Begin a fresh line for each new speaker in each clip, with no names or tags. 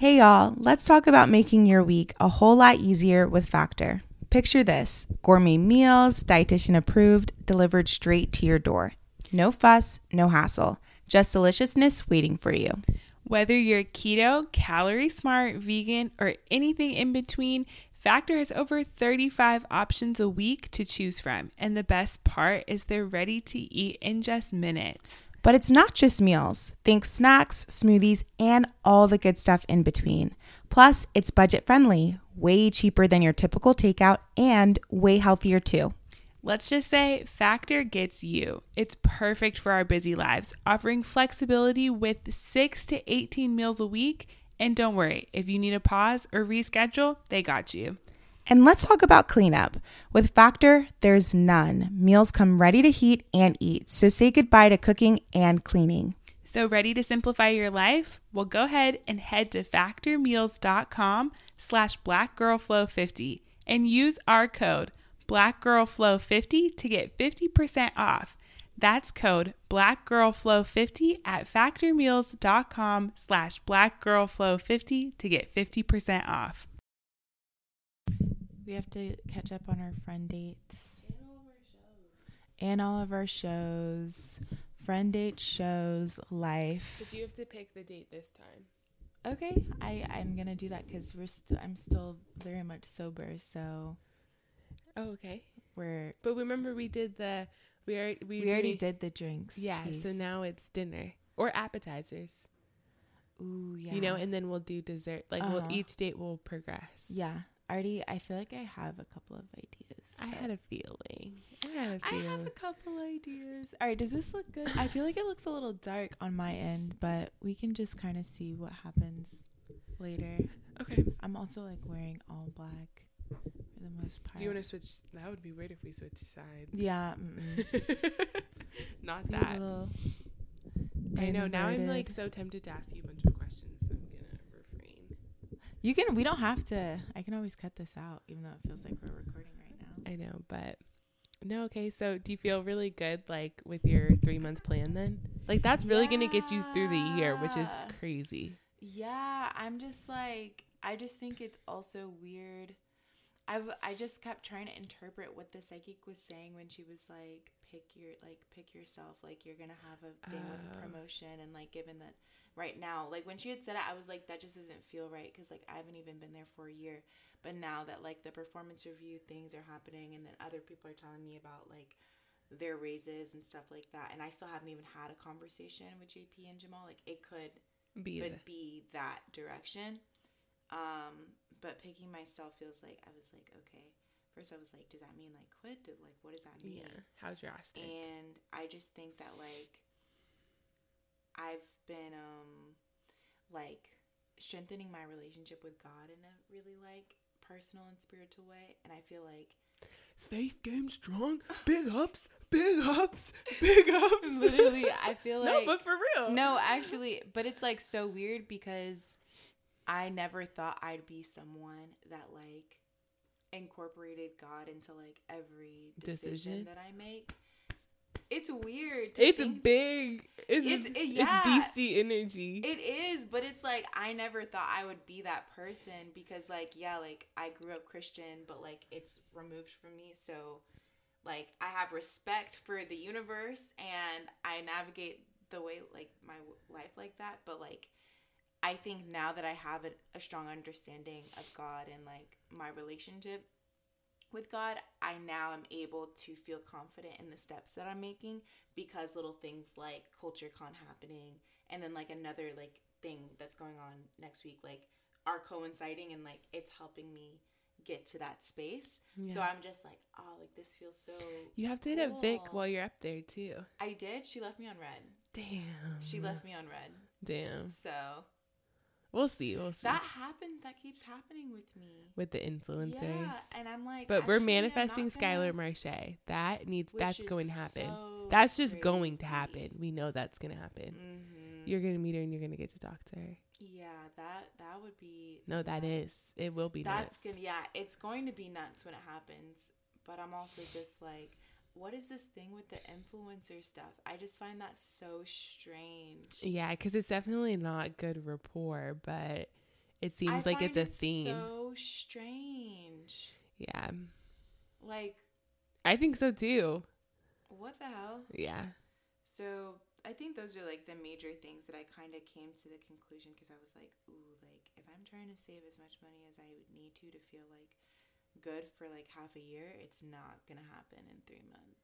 Hey y'all, let's talk about making your week a whole lot easier with Factor. Picture this gourmet meals, dietitian approved, delivered straight to your door. No fuss, no hassle, just deliciousness waiting for you.
Whether you're keto, calorie smart, vegan, or anything in between, Factor has over 35 options a week to choose from. And the best part is they're ready to eat in just minutes.
But it's not just meals. Think snacks, smoothies, and all the good stuff in between. Plus, it's budget friendly, way cheaper than your typical takeout, and way healthier too.
Let's just say Factor gets you. It's perfect for our busy lives, offering flexibility with 6 to 18 meals a week. And don't worry, if you need a pause or reschedule, they got you.
And let's talk about cleanup. With Factor, there's none. Meals come ready to heat and eat, so say goodbye to cooking and cleaning.
So ready to simplify your life? Well, go ahead and head to factormeals.com slash blackgirlflow50 and use our code blackgirlflow50 to get 50% off. That's code blackgirlflow50 at factormeals.com slash blackgirlflow50 to get 50% off.
We have to catch up on our friend dates. And all of our shows. Friend date shows, life.
But you have to pick the date this time.
Okay, I I'm gonna do that because we're st- I'm still very much sober, so
Oh, okay.
we're
But remember we did the we already we,
we, already did the drinks.
Yeah,
piece.
so now it's dinner or appetizers.
ooh yeah,
You know, and then we'll do dessert. Like
Uh-huh.
we'll each date will progress.
yeah. Already, I feel like I have a couple of ideas.
I had a feeling. I had a
I
feeling.
have a couple ideas. All right, does this look good? I feel like it looks a little dark on my end, but we can just kind of see what happens later.
okay.
I'm also like wearing all black for the most part.
Do you want to switch? That would be weird if we switch sides.
Yeah.
Not that. I know. Now I'm like so tempted to ask you a bunch of questions. So I'm gonna refrain.
You can. We don't have to. I can always cut this out, even though it feels like we're recording right now.
I know, but no. Okay. So do you feel really good, like with your three month plan? Then, like that's really gonna get you through the year, which is crazy.
Yeah, I'm just like I just think it's also weird. I've I just kept trying to interpret what the psychic was saying when she was like pick your like pick yourself like you're gonna have a thing with a
Oh.
promotion and like given that right now like when she had said it I was like that just doesn't feel right because like I haven't even been there for a year but now that like the performance review things are happening and then other people are telling me about like their raises and stuff like that and I still haven't even had a conversation with JP and Jamal like it could
Be
could be that direction. Um, but picking myself feels like I was like, okay. First, I was like, does that mean like quit? Like, what does that mean?
yeah. How drastic?
And I just think that like I've been um like strengthening my relationship with God in a really like personal and spiritual way, and I feel like
Faith game strong. Big ups. Big ups. Big ups.
literally, I feel like no,
but for real.
No, actually, but it's like so weird because I never thought I'd be someone that like incorporated God into like every decision,
Decision?
that I make. It's weird. To
It's
think-
big. It's
It's-
it's,
it- yeah.
beastie energy.
It is, but it's like I never thought I would be that person because like yeah, like I grew up Christian, but like it's removed from me, so like I have respect for the universe and I navigate the way like my life like that, but like I think now that I have a, a strong understanding of God and like my relationship with God, I now am able to feel confident in the steps that I'm making because little things like CultureCon happening and then like another like thing that's going on next week like are coinciding and like it's helping me get to that space. So I'm just like, oh, like this feels so.
you have to hit a Vic while you're up there too.
I did. She left me on red.
Damn.
She left me on red.
Damn.
So
We'll see. We'll see.
that happened. That keeps happening with me.
with the influencers.
Yeah, and I'm like,
But we're manifesting Skylar Marshai. That needs.
which
That's going to happen.
so
that's just going to happen. We know that's going to happen.
Mhm.
You're going to meet her and you're going to get to talk to her.
Yeah, that that would be.
No, that is. It will be
That's
nuts.
gonna. Yeah, it's going to be nuts when it happens. But I'm also just like, what is this thing with the influencer stuff? I just find that so strange.
Yeah, because it's definitely not good rapport, but it seems
I
like it's a
it
theme.
So strange.
yeah.
Like,
I think so too.
what the hell?
Yeah.
So I think those are like the major things that I kind of came to the conclusion because I was like, ooh, like if I'm trying to save as much money as I would need to to feel like good for like half a year, it's not gonna happen in three months.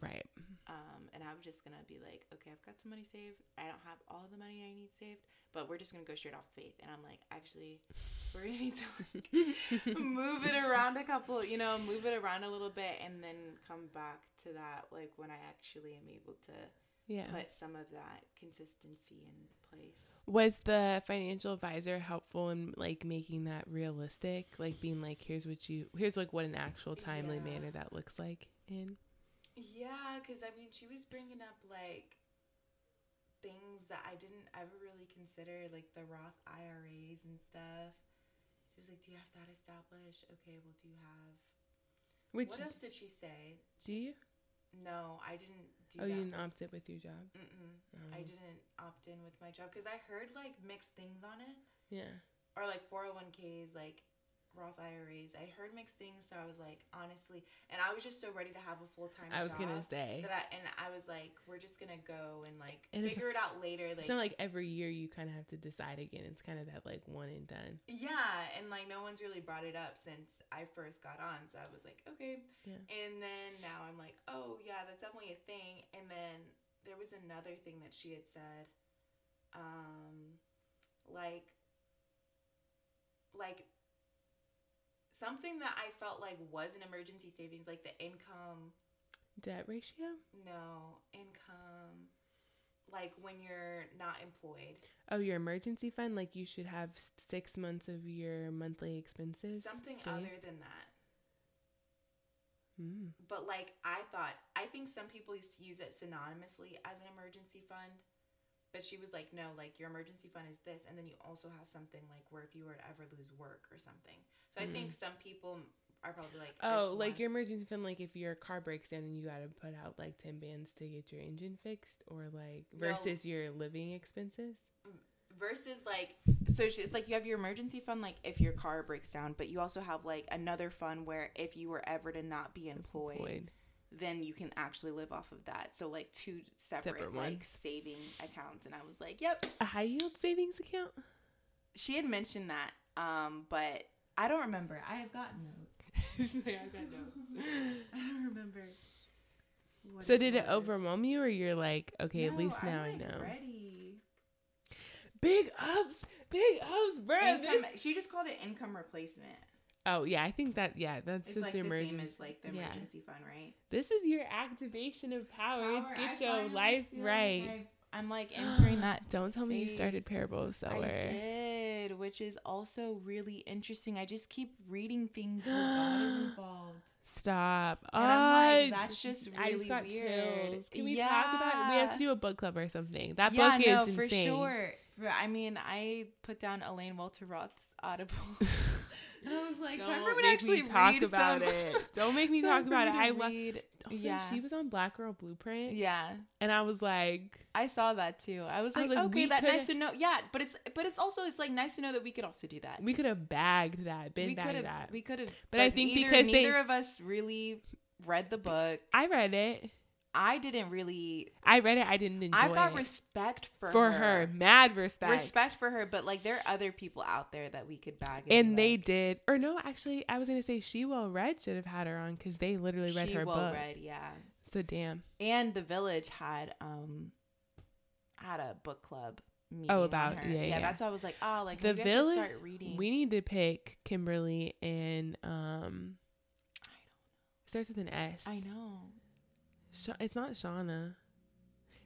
Right.
Um, and I'm just gonna be like, okay, I've got some money saved. I don't have all the money I need saved, but we're just gonna go straight off faith. And I'm like, actually, we're gonna need to like move it around a couple, you know, move it around a little bit, and then come back to that like when I actually am able to
Yeah.
put some of that consistency in place.
Was the financial advisor helpful in like making that realistic? Like being like, here's what you, here's like what an actual timely
Yeah.
manner that looks like in.
Yeah, because I mean, she was bringing up like things that I didn't ever really consider, like the Roth IRAs and stuff. She was like, "Do you have that established? Okay, well, do you have?"
Which
what else did she say?
do you?
No, I didn't do
Oh, you didn't opt it with your job.
Mm-mm.
Oh.
I didn't opt in with my job because I heard like mixed things on it,
Yeah.
or like 401ks, like Roth IRAs. I heard mixed things, so I was like, honestly, and I was just so ready to have a full time.
I was gonna say.
that I, and I was like, we're just gonna go and like
And
figure it out later. Like,
It's not like every year you kind of have to decide again. It's kind of that like one and done.
yeah, and like no one's really brought it up since I first got on, so I was like, okay.
Yeah.
And then now I'm like, oh yeah, that's definitely a thing. And then there was another thing that she had said, um, like, like something that I felt like was an emergency savings, like the income
Debt ratio?
No, income. Like when you're not employed.
Oh, your emergency fund? Like you should have six months of your monthly expenses.
Something
saved?
other than that.
Mm.
But like I thought, I think some people used to use it synonymously as an emergency fund. But she was like, no, like your emergency fund is this, and then you also have something like where if you were to ever lose work or something. So I think some people are probably like,
Mm. Oh, like
want-
your emergency fund, like if your car breaks down and you got to put out like 10 bands to get your engine fixed, or like
No.
versus your living expenses?
Versus like so it's like you have your emergency fund like if your car breaks down but you also have like another fund where if you were ever to not be employed
Void.
then you can actually live off of that. So like two separate,
Separate
like saving accounts and i was like yep.
A high yield savings account?
she had mentioned that um but i don't remember. I have gotten notes. I got notes. I don't remember
So did it overwhelm you, or you're like, okay, at
No,
least
I'm,
now I
like,
know?
ready
Big ups, big ups, bro.
income,
This-
she just called it income replacement
Oh yeah, I think that yeah, that's
it's
just
like
the emergency.
same as like the
yeah.
emergency fund right
This is your activation of power.
Power,
It's
I
get your life
like
right.
I've- I'm like entering that.
Don't tell me you started
phase.
parable
I did, which is also really interesting. I just keep reading things where God is involved.
Stop.
And like, that's just
I
really
just got
weird.
chills. Can we talk about it? We have to do a book club or something. That
yeah,
book
no,
is
for
insane.
sure. I mean, I put down Elaine Welteroth's Audible. and I was like,
Don't
time for me to
make
actually
me talk
read
about
some-
it. Don't make me talk about it. I
read.
Also,
yeah,
she was on Black Girl Blueprint,
yeah.
and I was like,
I saw that too. I was
I
like,
was like,
okay,
coulda-
nice to know. Yeah, but it's but it's also it's like nice to know that we could also do that.
we could have bagged that, been
we
bagged that.
we could have
But I think because they-
neither of us really read the book
I read it.
I didn't really
I read it. I didn't enjoy
i've got
it.
respect for,
for her. Mad respect.
respect for her but like there are other people out there that we could bag
And
be
they
like,
did, or no, actually, I was gonna say she well read should have had her on because they literally read
she
her
well
book.
read yeah
So damn.
and the village had um had a book club meeting
Oh, about-
her.
yeah, yeah.
that's why i was like oh like
The
I
Village-
start reading
We need to pick Kimberly and um. Starts with an S.
i know
Sha- it's not Shauna.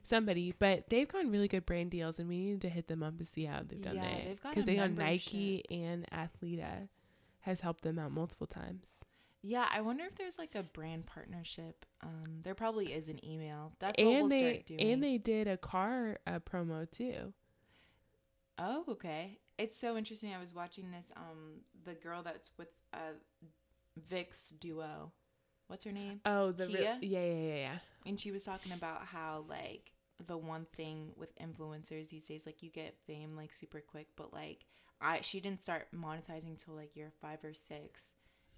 Somebody, but they've gotten really good brand deals, and we need to hit them up and see how they've done
Yeah,
it.
they've got a
they got Nike and Athleta has helped them out multiple times.
Yeah, I wonder if there's like a brand partnership. Um, there probably is an email. That's what
and
we'll
they
start doing.
and they did a car uh, promo too.
oh, okay. It's so interesting. I was watching this. Um, the girl that's with uh, Vix duo. What's her name?
Oh, the re- yeah yeah yeah yeah.
And she was talking about how like the one thing with influencers these days. Like you get fame like super quick, but like I she didn't start monetizing till like year five or six.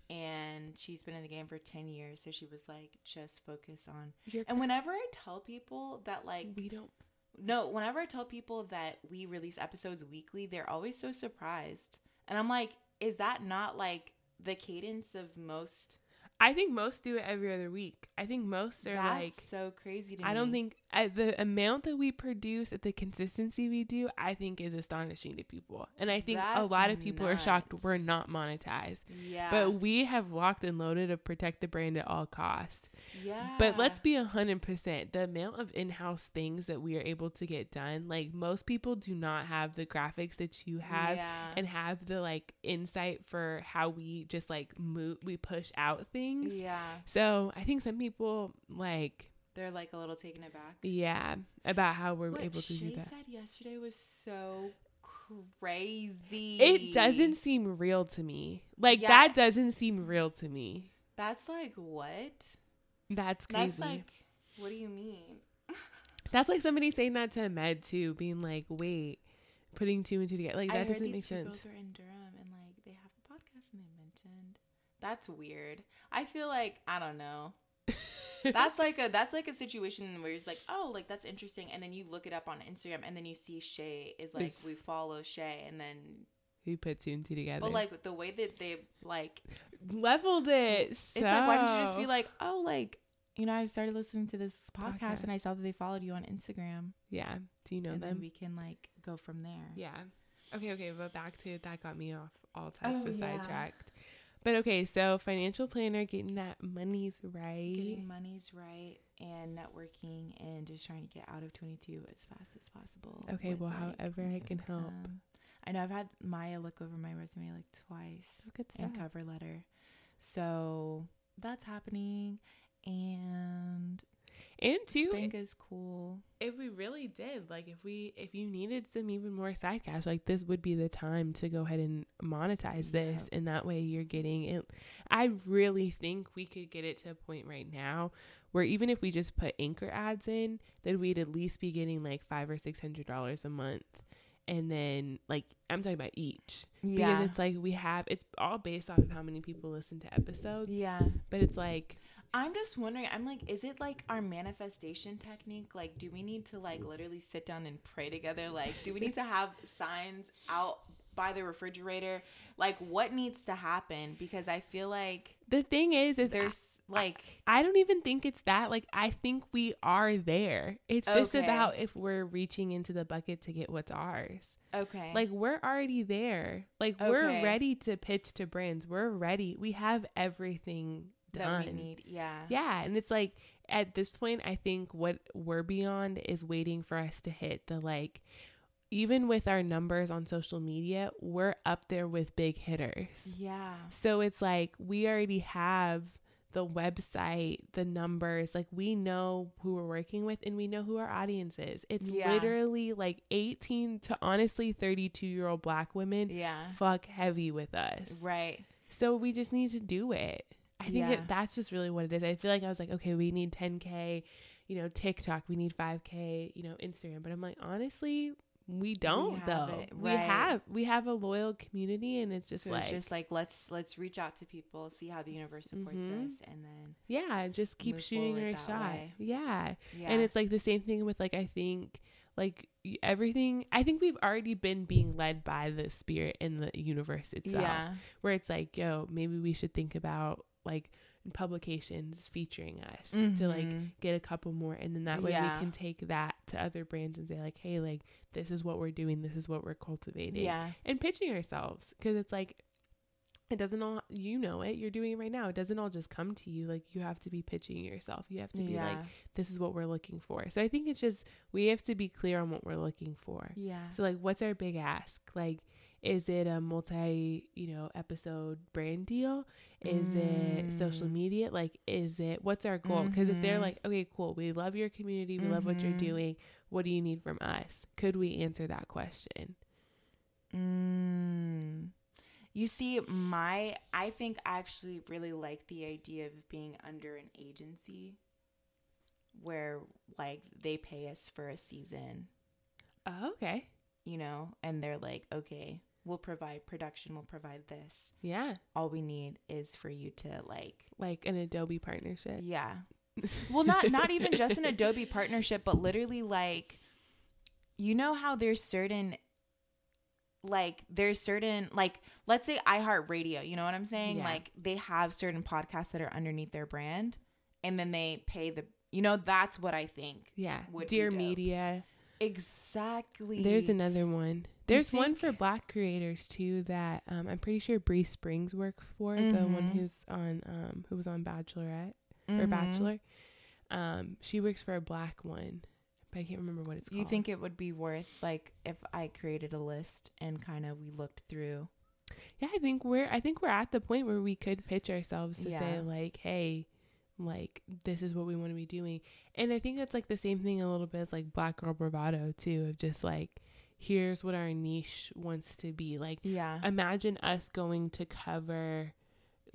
And she's been in the game for 10 years. So she was like, just focus on.
You're
And whenever I tell people that, like,
we don't
no, whenever I tell people that we release episodes weekly, they're always so surprised. And I'm like, is that not like the cadence of most?
I think most do it every other week. I think most are
That's
like
so crazy to
I
me.
don't think I, the amount that we produce at the consistency we do, I think is astonishing to people. And I think a lot of people are shocked we're not monetized.
Yeah.
But we have locked and loaded to protect the brand at all costs.
yeah.
But let's be a hundred percent. The amount of in-house things that we are able to get done, like most people do not have the graphics that you have
Yeah.
and have the like insight for how we just like move, we push out things.
yeah.
So I think some people like,
They're like a little taken aback.
yeah, about how we're
what
able to
Shay
do that.
She said yesterday was so crazy.
It doesn't seem real to me. Like
Yeah.
that doesn't seem real to me.
That's like what?
That's crazy.
That's like. What do you mean?
That's like somebody saying that to a med too, being like, "Wait, putting two and two together." Like
I
that
heard
doesn't
these
make
two
sense.
girls are in Durham and like they have a podcast and they mentioned. That's weird. I feel like I don't know. That's like a that's like a situation where it's like, oh, like that's interesting, and then you look it up on Instagram, and then you see Shay is like, we follow Shay, and then
we put two and two together.
but like the way that they like,
leveled it.
it's like why don't you just be like, oh, like you know, I started listening to this podcast,
Podcast.
and I saw that they followed you on Instagram,
yeah? Do you know
and then
them?
we can like go from there.
Yeah. Okay, okay, but back to that got me off all types
Oh,
of
yeah.
sidetracked. But okay, so financial planner getting that money's right.
getting money's right and networking and just trying to get out of 22 as fast as possible.
Okay, well,
like,
however I can help.
income. I know I've had Maya look over my resume like twice and cover letter. So that's happening. And
And two,
is cool.
if we really did, like if we if you needed some even more side cash, like this would be the time to go ahead and monetize this and that way you're getting it. I really think we could get it to a point right now where even if we just put anchor ads in, then we'd at least be getting like five or six hundred dollars a month. And then like I'm talking about each. Yeah. Because it's like we have it's all based off of how many people listen to episodes.
yeah.
But it's like
I'm just wondering, I'm like, is it like our manifestation technique? Like, do we need to like literally sit down and pray together? Like, do we need to have signs out by the refrigerator? Like, what needs to happen? Because I feel like
the thing is is
there's like,
I don't even think it's that. Like, I think we are there. It's just
Okay.
about if we're reaching into the bucket to get what's ours.
okay.
Like, we're already there. Like, we're ready to pitch to brands. We're ready. We have everything done.
that we need. Yeah.
Yeah. And it's like, at this point, I think what we're beyond is waiting for us to hit the like, even with our numbers on social media, we're up there with big hitters.
Yeah.
So it's like we already have the website, the numbers, like we know who we're working with and we know who our audience is. It's
Yeah.
literally like 18 to honestly 32 year old black women
Yeah.
fuck heavy with us.
Right.
So we just need to do it. I think
Yeah.
it, that's just really what it is. I feel like I was like, okay, we need 10K, you know, TikTok, we need 5K, you know, Instagram. But I'm like, honestly, we don't
have
though.
it,
We have we have a loyal community and it's just
So
like
it's just like let's let's reach out to people, see how the universe supports
Mhm.
us, and then
Yeah, just keep shooting our shot. Yeah.
yeah.
And it's like the same thing with like I think like everything I think we've already been being led by the spirit in the universe itself.
yeah.
Where it's like, yo, maybe we should think about like publications featuring us to like
Mhm.
get a couple more and then that way
Yeah.
we can take that to other brands and say like, "Hey, like this is what we're doing, this is what we're cultivating."
Yeah.
and pitching ourselves because it's like it doesn't all you know it you're doing it right now it doesn't all just come to you like you have to be pitching yourself you have to be like this is what we're looking for so i think it's just we have to be clear on what we're looking for
Yeah.
so like what's our big ask like is it a multi you know episode brand deal is it social
Mm.
media like is it what's our goal because if they're
Mhm.
like okay cool we love your community we love what you're
Mhm.
doing what do you need from us could we answer that question
Mm. You see, my I think I actually really like the idea of being under an agency where like they pay us for a season,
Oh, okay.
you know, and they're like, okay, we'll provide production, we'll provide this.
Yeah.
All we need is for you to like,
Like an Adobe partnership.
yeah. Well, not not even just an Adobe partnership, but literally like, you know how there's certain like there's certain like let's say iHeartRadio, you know what I'm saying?
Yeah.
Like they have certain podcasts that are underneath their brand and then they pay the you know, that's what I think.
Yeah.
Would be
Dear. Media.
Exactly.
There's another one. There's one for black creators too that um, I'm pretty sure Bri Springs worked for, the one
Mhm.
who's on um, who was on Bachelorette or
Mhm.
Bachelor. Um, she works for a black one, but I can't remember what it's called.
You think it would be worth like if I created a list and kind of we looked through
Yeah, I think we're I think we're at the point where we could pitch ourselves to say like, hey, like this is what we want to be doing. And I think that's like the same thing a little bit as like Black Girl Bravado too, of just like here's what our niche wants to be. Like
Yeah.
imagine us going to cover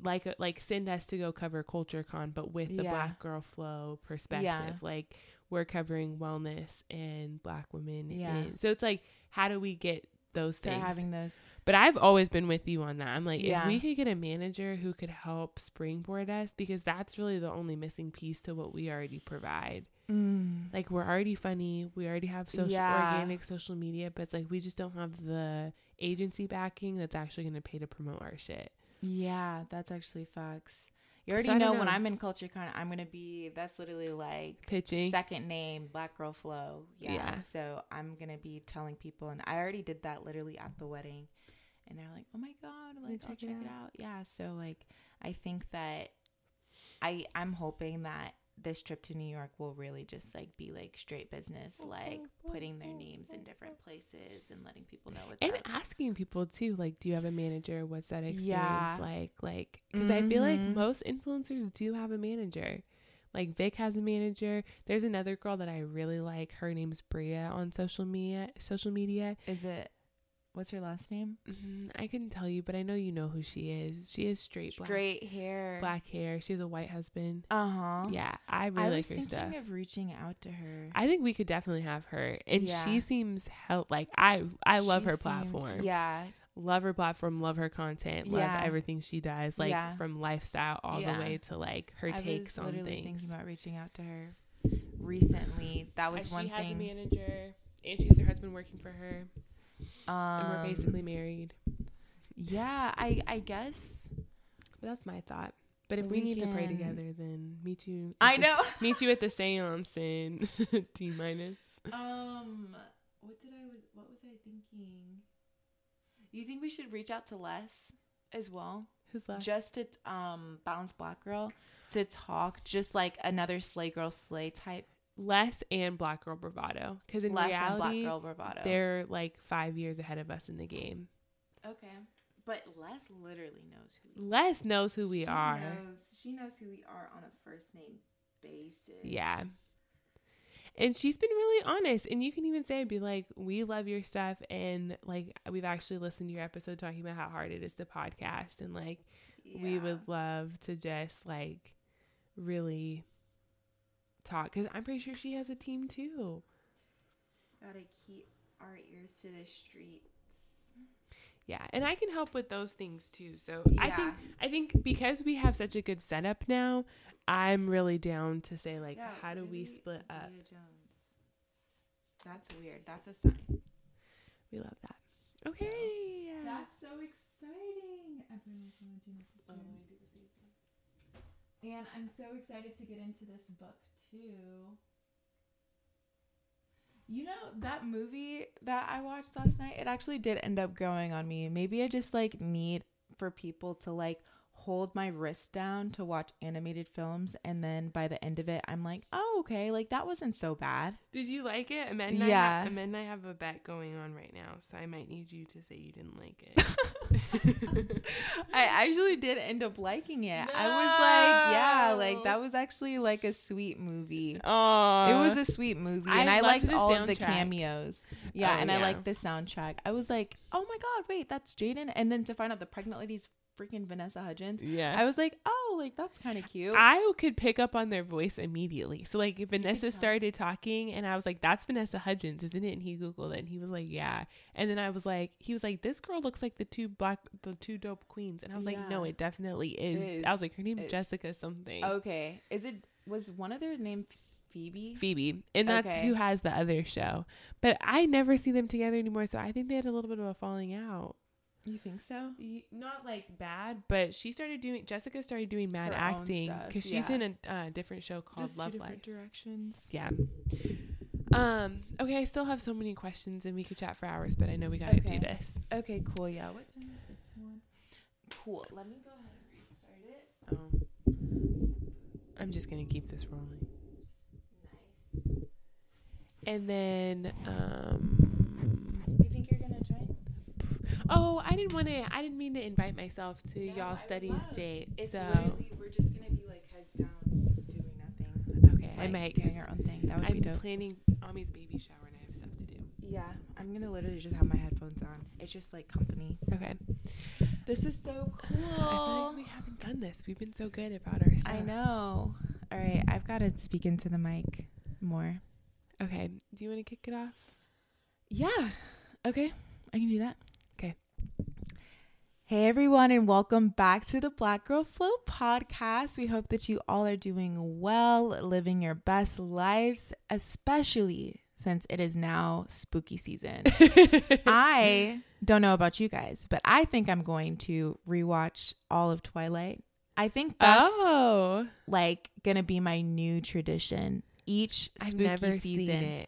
like uh, like send us to go cover culture con but with the
Yeah.
black girl flow perspective
Yeah.
like we're covering wellness and black women
Yeah.
and- so it's like how do we get those things
having those.
but I've always been with you on that. I'm like,
Yeah.
if we could get a manager who could help springboard us, because that's really the only missing piece to what we already provide.
Mm.
Like, we're already funny, we already have social,
Yeah.
organic social media, but it's like we just don't have the agency backing that's actually going to pay to promote our shit.
Yeah, that's actually facts. You already
So I
know, when. I'm in CultureCon, I'm gonna be. That's literally like
Pitching.
second name, Black Girl Flow. Yeah.
Yeah.
So I'm gonna be telling people, and I already did that literally at the wedding, and they're like, "Oh my god, like I'll
check
check
it
it out." Yeah. So like, I think that I I'm hoping that this trip to New York will really just like be like straight business, like putting their names in different places and letting people know what's
and
up.
asking people too, like, do you have a manager? What's that experience
Yeah.
like? Like, because I feel like
Mhm.
most influencers do have a manager. Like Vic has a manager. There's another girl that I really like. Her name's Bria on social media. Social media.
Is it? What's her last name?
Mm, I couldn't tell you, but I know you know who she is. She is straight black,
Straight hair.
black hair. She has a white husband.
Uh huh.
Yeah, I
I
really
was
like her stuff
thinking
stuff.
of reaching out to her.
I think we could definitely have her, and
Yeah.
she seems hell like I. I love
She
her
seemed-
platform.
Yeah.
love her platform, love her content, love
Yeah.
everything she does, like
Yeah.
from lifestyle all
Yeah.
the way to like her
I
takes on things.
thinking about reaching out to her recently. That was
And
one
she has a
thing.
manager, and she has her husband working for her,
Um,
and we're basically married.
Yeah, I I guess.
But that's my thought. But if
We
we, need to pray together, then meet you.
I
the-
know.
meet you at the seance in T minus.
Um, what did I? What was I thinking? You think we should reach out to Les as well,
Who's left?
just to um balance Black Girl to talk, just like another Slay Girl Slay type.
Les and Black Girl Bravado, because in
Les and Black
reality,
Girl Bravado.
they're like five years ahead of us in the game.
okay, but Les literally knows who
Les knows who we
She
are.
Knows, she knows who we are on a first name basis.
Yeah. And she's been really honest. And you can even say, be like, we love your stuff. And like, we've actually listened to your episode talking about how hard it is to podcast. And like, we would love to just like really talk. Cause I'm pretty sure she has a team too.
gotta keep our ears to the streets.
Yeah. And I can help with those things too. So I think, I think because we have such a good setup now, I'm really down to say, like,
Yeah,
how do we split up?
Jones. That's weird. That's a sign.
We love that. Okay.
That's so exciting. And I'm so excited to get into this book too. You know that movie that I watched last night, it actually did end up growing on me. Maybe I just like need for people to like hold my wrist down to watch animated films and then by the end of it I'm like, "Oh, okay, like that wasn't so bad."
Did you like it? Amanda, and I
Yeah.
ha- Amanda I have a bet going on right now, so I might need you to say you didn't like it.
I actually did end up liking it. I was like, yeah, like that was actually like a sweet movie.
Oh,
it was a sweet movie,
I
and I,
loved
liked all of the cameos. Yeah,
Oh,
and I liked the soundtrack. I was like, oh my god, wait, that's Jaden. And then to find out the pregnant lady's freaking Vanessa Hudgens,
yeah.
I was like, oh, like that's kind of cute.
I could pick up on their voice immediately. So like if Vanessa started talking and I was like, That's Vanessa Hudgens, isn't it? And he Googled it and he was like, Yeah. And then I was like he was like, This girl looks like the two black the two dope queens. And I was like, No, it definitely is.
is.
I was like, Her name's
It-
Jessica something.
okay, is it was one of their names Phoebe?
Phoebe. And that's
Okay.
who has the other show. But I never see them together anymore, so I think they had a little bit of a falling out.
You think so?
Not like bad, but she started doing Jessica started doing mad
Her
acting because she's
yeah.
in a uh, different show called
Just two
Love
different
Life.
directions.
Yeah. Um. Okay. I still have so many questions, and we could chat for hours, but I know we gotta
Okay.
do this.
Okay, cool. Yeah. What time is it? One. Cool. Let me go ahead and restart it.
Oh. I'm just gonna keep this rolling,
Nice.
and then um. Oh, I didn't want to. I didn't mean to invite myself to
No,
y'all
would
studies date.
It's
so
we're just gonna be like heads down, doing nothing.
okay, I
like,
might.
doing
'cause
our own thing. That would be
I'm
dope.
planning Ami's baby shower, and I have stuff to do.
Yeah, I'm gonna literally just have my headphones on. It's just like company.
Okay.
This is so cool.
I feel like we haven't done this. We've been so good about our stuff.
I know. All right, I've got to speak into the mic more.
Okay. Do you want to kick it off?
Yeah. Okay, I can do that. Hey everyone, and welcome back to the Black Girl Flow podcast. We hope that you all are doing well, living your best lives, especially since it is now spooky season. I don't know about you guys, but I think I'm going to rewatch all of Twilight. I think that's
oh,
like gonna be my new tradition. Each spooky season.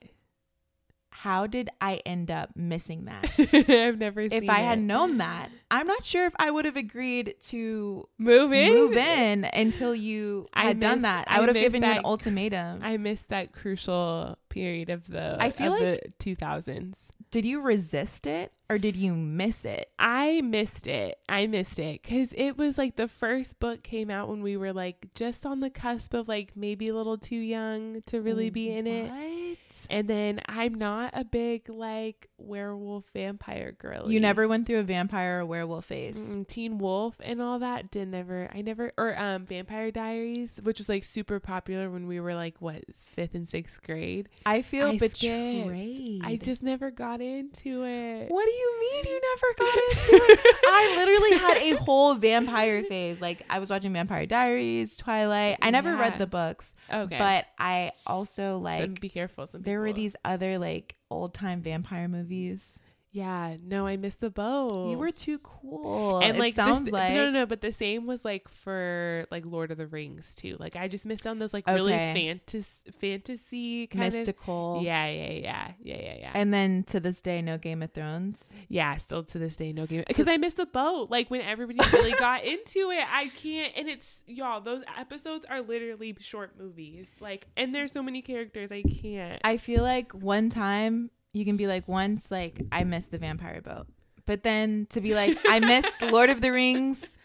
It.
How did I end up missing that?
I've never seen
if I had known that, I'm not sure if I would have agreed to
move in,
move in until you
I
had done that.
I
I would have
missed
given you an ultimatum.
I missed that crucial period of the
I feel
of
like-
the 2000s.
did you resist it or did you miss it?
I missed it. I missed it because it was like the first book came out when we were like just on the cusp of like maybe a little too young to really be in it.
What?
And then I'm not a big like werewolf vampire girl.
You never went through a vampire or werewolf phase.
Mm, Teen Wolf and all that did never. I never or um Vampire Diaries, which was like super popular when we were like what fifth and sixth grade.
I feel
I
betrayed.
I just never got into it.
What do you mean you never got into it? I literally had a whole vampire phase. Like I was watching Vampire Diaries, Twilight. I never
Yeah.
read the books,
Okay,
but I also
so
like
be careful. Some
there were these other like old time vampire movies.
Yeah, no, I missed the boat.
You were too cool.
and
it
like
sounds
this,
like
no, no, no, but the same was like for like Lord of the Rings too. Like I just missed on those like really fantasy, fantasy kind of
mystical.
of. Yeah, yeah, yeah, yeah, yeah, yeah.
And then to this day, no Game of Thrones.
yeah, still to this day, no game because I missed the boat. Like when everybody really got into it, I can't. And it's y'all; those episodes are literally short movies. Like, and there's so many characters, I can't.
I feel like one time you can be like, once like I missed the vampire boat. But then to be like, I missed Lord of the Rings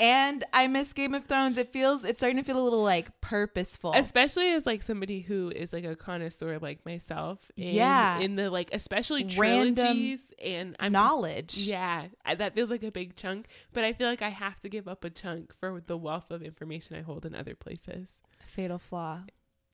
and I missed Game of Thrones, it feels it's starting to feel a little like purposeful.
especially as like somebody who is like a connoisseur like myself in,
Yeah.
in the like especially
Random
trilogies and i'm
knowledge.
yeah I- that feels like a big chunk but i feel like i have to give up a chunk for the wealth of information i hold in other places
Fatal flaw.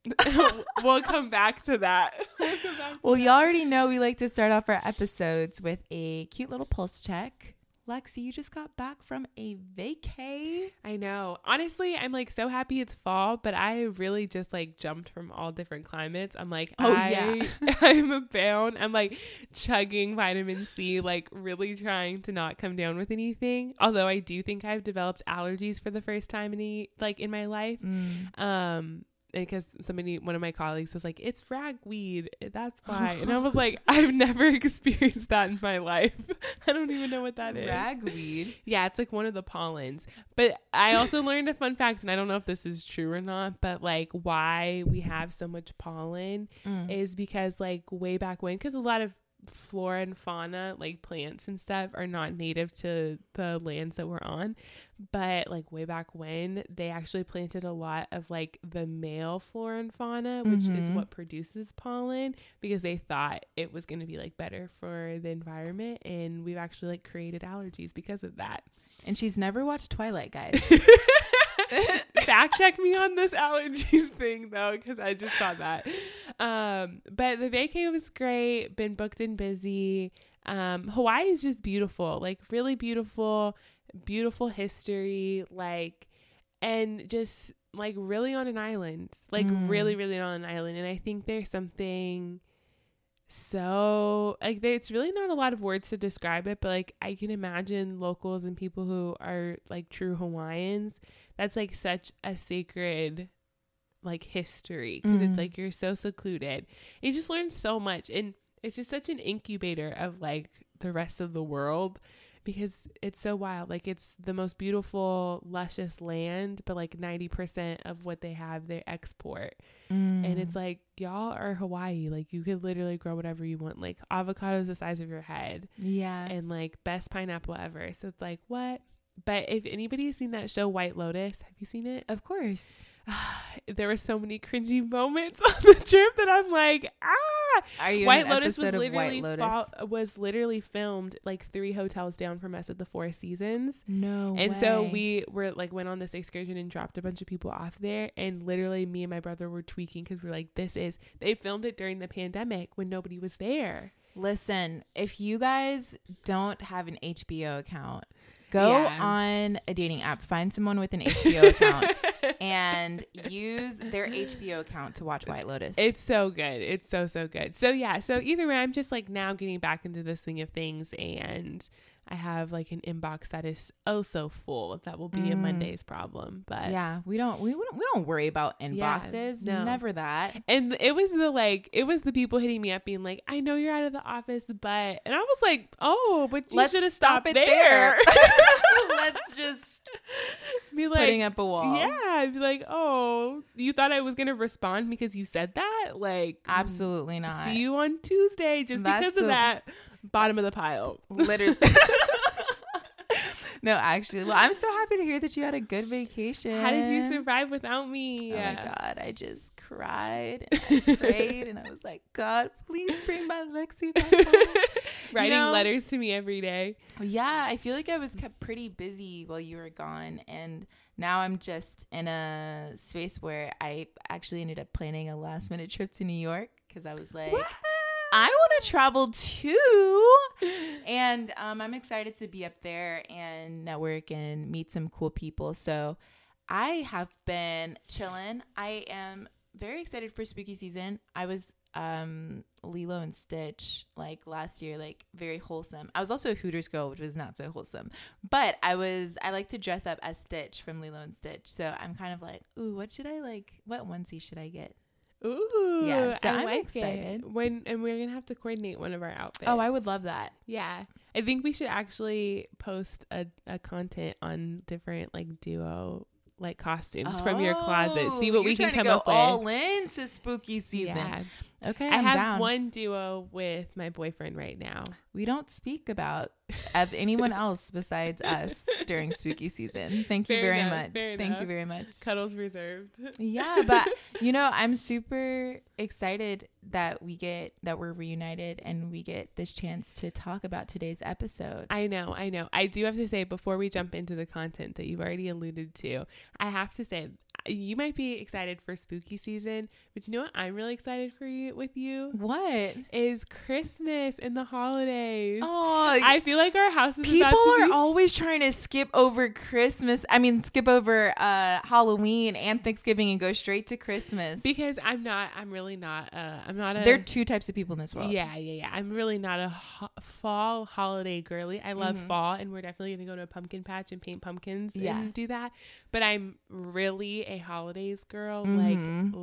we'll come back to that We'll come back to
Well,
that.
you already know we like to start off our episodes with a cute little pulse check. Lexi, you just got back from a vacay.
I know. Honestly, I'm like so happy it's fall, but I really just like jumped from all different climates. I'm like,
Oh,
I,
yeah.
I'm a bound. I'm like chugging vitamin C, like really trying to not come down with anything. Although I do think I've developed allergies for the first time in a, like in my life.
Mm.
Um, because somebody, one of my colleagues was like, "It's ragweed, that's why," and I was like, "I've never experienced that in my life. I don't even know what that is."
Ragweed.
Yeah, it's like one of the pollens. But I also learned a fun fact, and I don't know if this is true or not, but like why we have so much pollen
Mm.
is because like way back when, because a lot of flora and fauna, like plants and stuff, are not native to the lands that we're on. But like way back when, they actually planted a lot of like the male flora and fauna, which is
Mhm.
what produces pollen, because they thought it was going to be like better for the environment. And we've actually like created allergies because of that.
And she's never watched Twilight, guys.
Fact check me on this allergies thing though, because I just saw that. Um, but the vacay was great. Been booked and busy. Um, Hawaii is just beautiful, like really beautiful, beautiful history, like, and just like really on an island, like
Mm.
really, really on an island. And I think there's something so like there, it's really not a lot of words to describe it, but like I can imagine locals and people who are like true Hawaiians. That's like such a sacred like history because
Mm.
it's like you're so secluded. You just learn so much, and it's just such an incubator of like the rest of the world because it's so wild. Like it's the most beautiful, luscious land, but like ninety percent of what they have they export,
Mm.
and it's like y'all are Hawaii. Like you could literally grow whatever you want. Like avocados the size of your head,
yeah.
and like best pineapple ever. So it's like what. But if anybody has seen that show White Lotus, have you seen it?
of course.
there were so many cringy moments on the trip that I'm like, ah. White Lotus was literally
White Lotus?
was literally filmed like three hotels down from us at the Four Seasons.
no.
And so we were like went on this excursion and dropped a bunch of people off there and literally me and my brother were tweaking cuz we're like this is they filmed it during the pandemic when nobody was there.
Listen, if you guys don't have an HBO account, go
Yeah.
on a dating app, find someone with an HBO account, and use their HBO account to watch White Lotus.
It's so good. It's so so good. So yeah, so either way I'm just like now getting back into the swing of things and I have like an inbox that is oh so full. That will be a
Mm.
Monday's problem. But
yeah, we don't we, don't we don't worry about
Yeah,
inboxes.
no.
Never that.
And it was the like, it was the people hitting me up being like, I know you're out of the office, but, and I was like, oh, but you should have stopped
it
there.
Let's just
be like,
putting up a wall.
yeah, I'd be like, oh, you thought I was going to respond because you said that? Like,
Absolutely not.
see you on Tuesday just
That's
because of
the-
that. Bottom of the pile.
Literally. no, actually. Well, I'm so happy to hear that you had a good vacation.
How did you survive without me?
Oh my god, I just cried and I prayed and I was like, God, please bring my Lexi back home.
Writing
know-
letters to me every day.
yeah, I feel like I was kept pretty busy while you were gone and now I'm just in a space where I actually ended up planning a last minute trip to New York because I was like I want to travel too. And um, I'm excited to be up there and network and meet some cool people. So I have been chilling. I am very excited for spooky season. I was um Lilo and Stitch like last year, like very wholesome. I was also a Hooters girl, which was not so wholesome. But I was I like to dress up as Stitch from Lilo and Stitch. So I'm kind of like, ooh, what should I like? What onesie should I get?
Ooh,
Yeah, so
I
I'm
like
excited.
It. When and we're gonna have to coordinate one of our outfits.
Oh, I would love that.
Yeah, I think we should actually post a, a content on different like duo like costumes from your closet. See oh, what
Oh,
we can come
to go
up with.
all into spooky season.
Yeah.
Okay,
I
I'm
have
down.
one duo with my boyfriend right now.
We don't speak about anyone else besides us during spooky season. Thank you
Fair
very
enough,
much. Thank you very much.
Cuddles reserved.
Yeah, but you know, I'm super excited that we get that we're reunited and we get this chance to talk about today's episode.
I know, I know. I do have to say before we jump into the content that you've already alluded to, I have to say you might be excited for spooky season, but you know what? I'm really excited for you with you
What?
is Christmas and the holidays.
Oh,
I feel like our house is
people are
be-
always trying to skip over Christmas. I mean, skip over uh Halloween and Thanksgiving and go straight to Christmas.
because I'm not. I'm really not. Uh, I'm not a.
there are two types of people in this world.
Yeah, yeah, yeah. I'm really not a ho- fall holiday girly. I love
Mhm.
fall, and we're definitely gonna go to a pumpkin patch and paint pumpkins
Yeah.
and do that. But I'm really a holidays girl.
Mhm.
Like,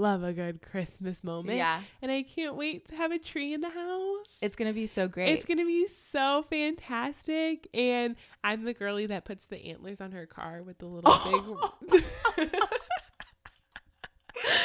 love a good Christmas moment.
Yeah.
and I can't wait to have a tree in the house.
It's gonna be so great.
It's gonna be so fantastic, and I'm the girly that puts the antlers on her car with the little big.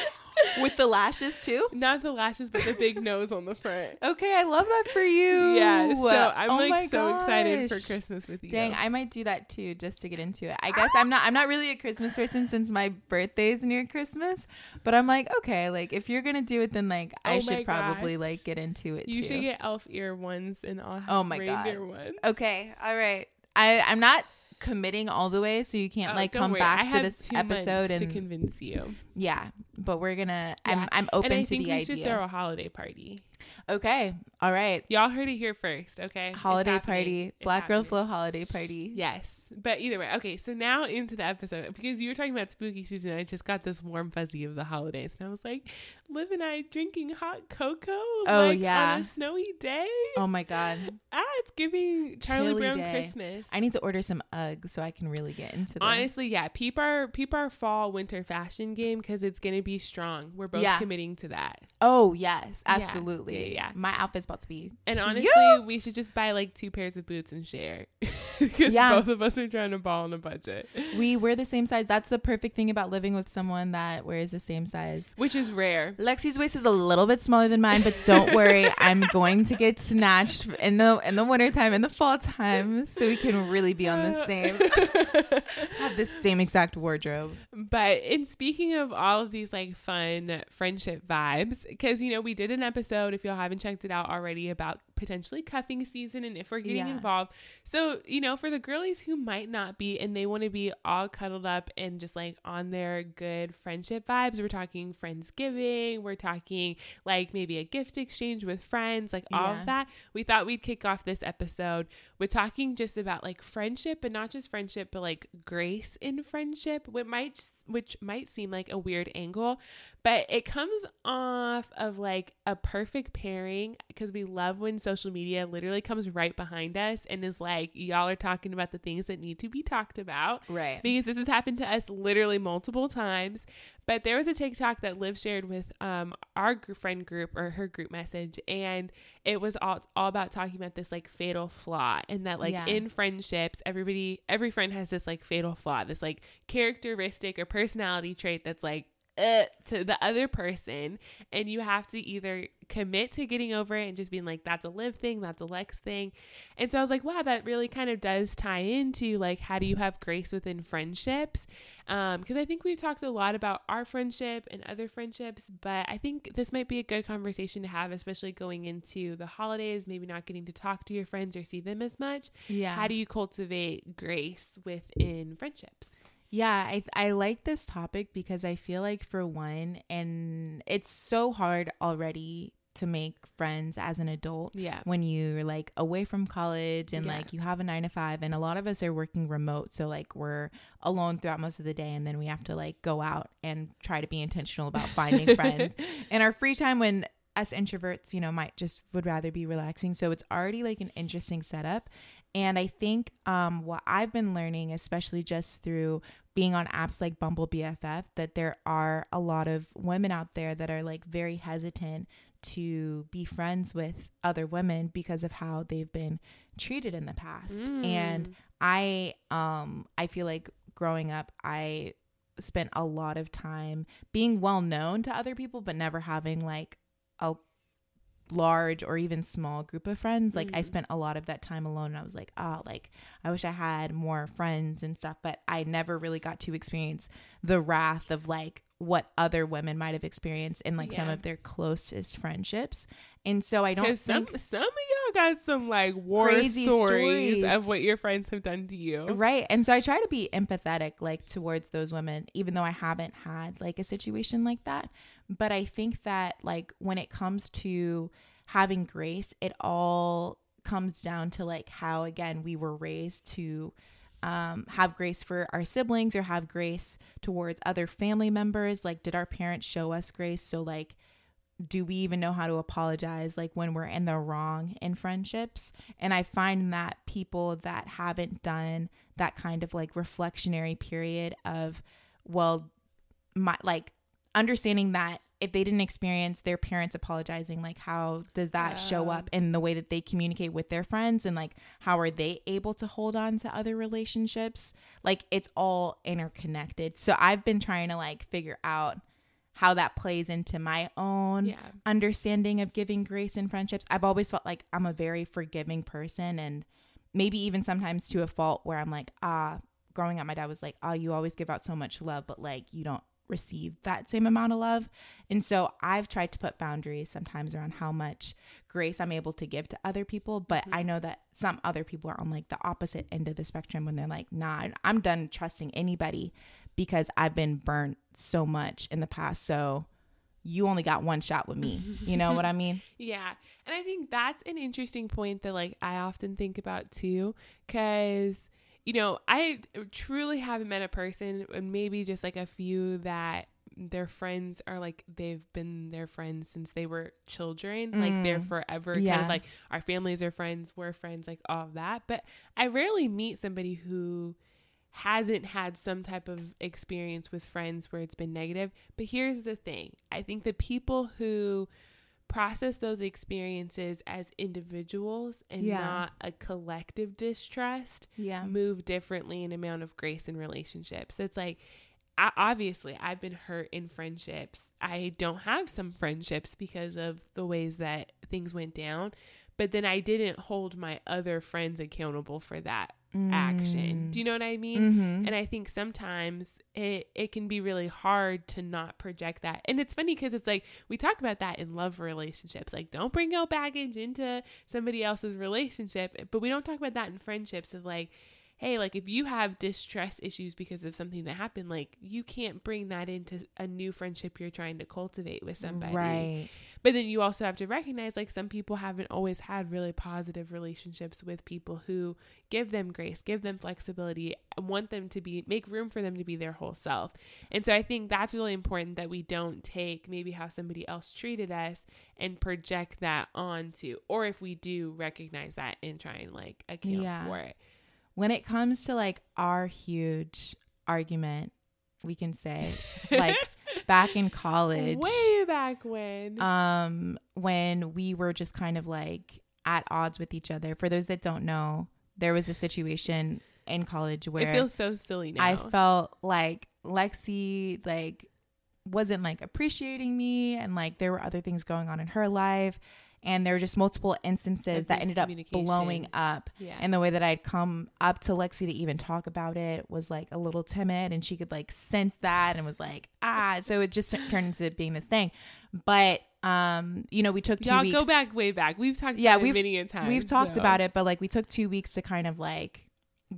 with the lashes too.
Not the lashes, but the big nose on the front.
Okay, I love that for you.
Yeah, so I'm
Oh
like so excited for. Christmas with you.
Dang, I might do that too, just to get into it. I guess I'm not. I'm not really a Christmas person since my birthday's near Christmas. But I'm like, okay, like if you're gonna do it, then like I
Oh
should probably
gosh.
like get into it.
you
too.
should get elf ear ones, and I'll oh have
Oh my
reindeer
God.
ones.
Okay, all right. I I'm not committing all the way, so you can't
Oh,
like come
worry. I
back to this episode
to
and
convince you.
yeah. But we're gonna.
Yeah.
I'm I'm open
and I
to
think
the
we should throw a holiday party.
okay. All right.
Y'all heard it here first, okay?
Holiday party.
It's
Black Girl
happening.
Flow holiday party.
Yes. But either way, okay, so now into the episode because you were talking about spooky season, I just got this warm fuzzy of the holidays, and I was like, Liv and I drinking hot cocoa,
Oh,
like,
yeah.
on a snowy day.
Oh my god.
Ah, it's giving Charlie
Chilly
Brown
day.
Christmas.
I need to order some Uggs so I can really get into them.
Honestly, yeah, peep our peep our fall winter fashion game because it's gonna be strong. We're both
Yeah.
committing to that.
Oh yes, absolutely.
Yeah, yeah.
My outfit's about to be.
And honestly, we should just buy like two pairs of boots and share because
Yeah.
both of us are trying to ball on a budget,
we wear the same size. That's the perfect thing about living with someone that wears the same size.
which is rare.
Lexi's waist is a little bit smaller than mine, but don't worry, I'm going to get snatched in the in the wintertime in the fall time so we can really be on the uh, same have the same exact wardrobe.
But in speaking of all of these like fun friendship vibes, because you know we did an episode if y'all haven't checked it out already about potentially cuffing season and if we're getting
Yeah.
involved. So you know for the girlies who might not be and they want to be all cuddled up and just like on their good friendship vibes, we're talking friendsgiving, we're talking like maybe a gift exchange with friends, like all
Yeah.
of that. We thought we'd kick off this episode with talking just about like friendship, but not just friendship, but like grace in friendship, which might which might seem like a weird angle, but it comes off of like a perfect pairing because we love when social media literally comes right behind us and is like, y'all are talking about the things that need to be talked about
Right.
because this has happened to us literally multiple times. But there was a TikTok that Liv shared with um, our friend group or her group message, and it was all all about talking about this like fatal flaw, and that like
Yeah.
in friendships, everybody every friend has this like fatal flaw, this like characteristic or personality trait that's like uh, to the other person and you have to either commit to getting over it and just being like that's a live thing that's a lex thing. And so i was like wow that really kind of does tie into like how do you have grace within friendships? Um because i think we've talked a lot about our friendship and other friendships but i think this might be a good conversation to have especially going into the holidays maybe not getting to talk to your friends or see them as much.
Yeah.
how do you cultivate grace within friendships
Yeah, I I like this topic because I feel like for one, and it's so hard already to make friends as an adult
yeah.
when you're like away from college and
Yeah.
like you have a nine to five and a lot of us are working remote so like we're alone throughout most of the day and then we have to like go out and try to be intentional about finding friends. In our free time when us introverts you know might just would rather be relaxing. So it's already like an interesting setup and i think um what i've been learning especially just through being on apps like bumble bff that there are a lot of women out there that are like very hesitant to be friends with other women because of how they've been treated in the past
Mm.
and i um i feel like growing up i spent a lot of time being well known to other people but never having like a large or even small group of friends like i
Mhm.
spent a lot of that time alone and i was like oh like i wish i had more friends and stuff but i never really got to experience the wrath of like what other women might have experienced in like some of their closest friendships and so i don't
Because some
think
some of y'all got some like war
Crazy
stories,
stories.
of what your friends have done to you.
Right. And so I try to be empathetic like towards those women even though I haven't had like a situation like that. But I think that like when it comes to having grace, it all comes down to like how again we were raised to um, have grace for our siblings or have grace towards other family members. Like, did our parents show us grace? So, like, do we even know how to apologize like when we're in the wrong in friendships? And i find that people that haven't done that kind of like reflectionary period of well my like understanding that if they didn't experience their parents apologizing like how does that show up in the way that they communicate with their friends? And like how are they able to hold on to other relationships? Like it's all interconnected. So i've been trying to like figure out how that plays into my own
Yeah.
understanding of giving grace in friendships. I've always felt like I'm a very forgiving person and maybe even sometimes to a fault where I'm like, ah, growing up my dad was like, "Oh, you always give out so much love, but like you don't receive that same amount of love. And so I've tried to put boundaries sometimes around how much grace I'm able to give to other people, but
Mm-hmm.
I know that some other people are on like the opposite end of the spectrum when they're like, "Nah, I'm done trusting anybody because I've been burnt so much in the past." So you only got one shot with me. You know what I mean?
Yeah. And I think that's an interesting point that like I often think about too cuz you know, I truly haven't met a person and maybe just like a few that their friends are like they've been their friends since they were children like they're
Mm.
forever kind
Yeah.
of like our families are friends we're friends like all of that but i rarely meet somebody who hasn't had some type of experience with friends where it's been negative. But here's the thing I think the people who process those experiences as individuals and
Yeah.
not a collective distrust
Yeah.
move differently in amount of grace in relationships. It's like, I, obviously, I've been hurt in friendships. I don't have some friendships because of the ways that things went down. But then I didn't hold my other friends accountable for that action. Do you know what I mean?
Mm-hmm.
And I think sometimes it it can be really hard to not project that. And it's funny because it's like we talk about that in love relationships. Like don't bring your baggage into somebody else's relationship, but we don't talk about that in friendships of like hey, like if you have distress issues because of something that happened, like you can't bring that into a new friendship you're trying to cultivate with somebody.
Right.
But then you also have to recognize like some people haven't always had really positive relationships with people who give them grace, give them flexibility, want them to be make room for them to be their whole self. And so I think that's really important that we don't take maybe how somebody else treated us and project that onto or if we do recognize that and try and like account
Yeah.
for it.
When it comes to like our huge argument, we can say like back in college.
Way back when.
um when we were just kind of like at odds with each other for those that don't know there was a situation in college where
it feels so silly now.
i felt like lexi like wasn't like appreciating me and like there were other things going on in her life and there were just multiple instances that ended up blowing up
yeah.
and the way that I'd come up to Lexi to even talk about it was like a little timid and she could like sense that and was like, ah. So it just turned into being this thing. But, um, you know, we took 2
Y'all
weeks.
go back way back. We've talked
Yeah,
about
we've-
many a time.
We've talked
so.
about it, but like we took two weeks to kind of like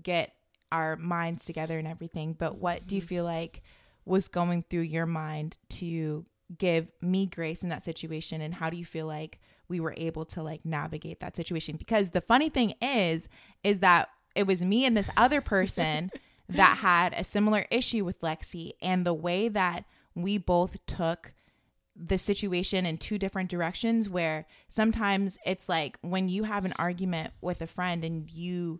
get our minds together and everything. But what do you
Mm-hmm.
feel like was going through your mind to give me grace in that situation? And how do you feel like we were able to like navigate that situation? Because the funny thing is, is that it was me and this other person that had a similar issue with Lexi. And the way that we both took the situation in two different directions where sometimes it's like when you have an argument with a friend and you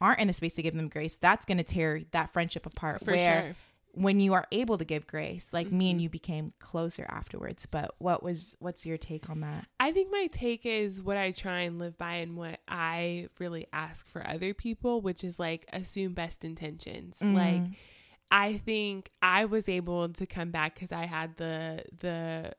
aren't in a space to give them grace that's going to tear that friendship apart
For
where
sure.
When you are able to give grace like me
Mm-hmm.
and you became closer afterwards but what was what's your take on that
I think my take is what I try and live by and what I really ask for other people, which is like assume best intentions. Like
Mm.
I think I was able to come back because I had the the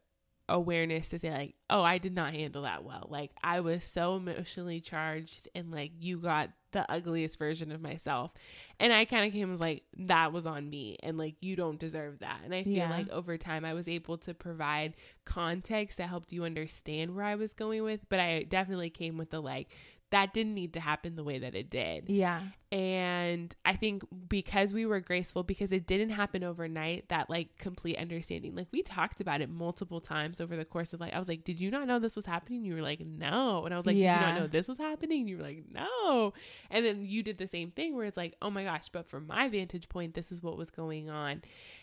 awareness to say like, oh, I did not handle that well. Like I was so emotionally charged and like you got the ugliest version of myself. And I kind of came was like, that was on me and like you don't deserve that. And I feel
Yeah.
like over time I was able to provide context that helped you understand where I was going with, but I definitely came with the like that didn't need to happen the way that it did.
yeah
And I think because we were graceful, because it didn't happen overnight, that like complete understanding. Like we talked about it multiple times over the course of like, I was like, Did you not know this was happening? You were like, No. And I was like, yeah. Did you not know this was happening? You were like, No. And then you did the same thing where it's like, Oh my gosh, but from my vantage point, this is what was going on.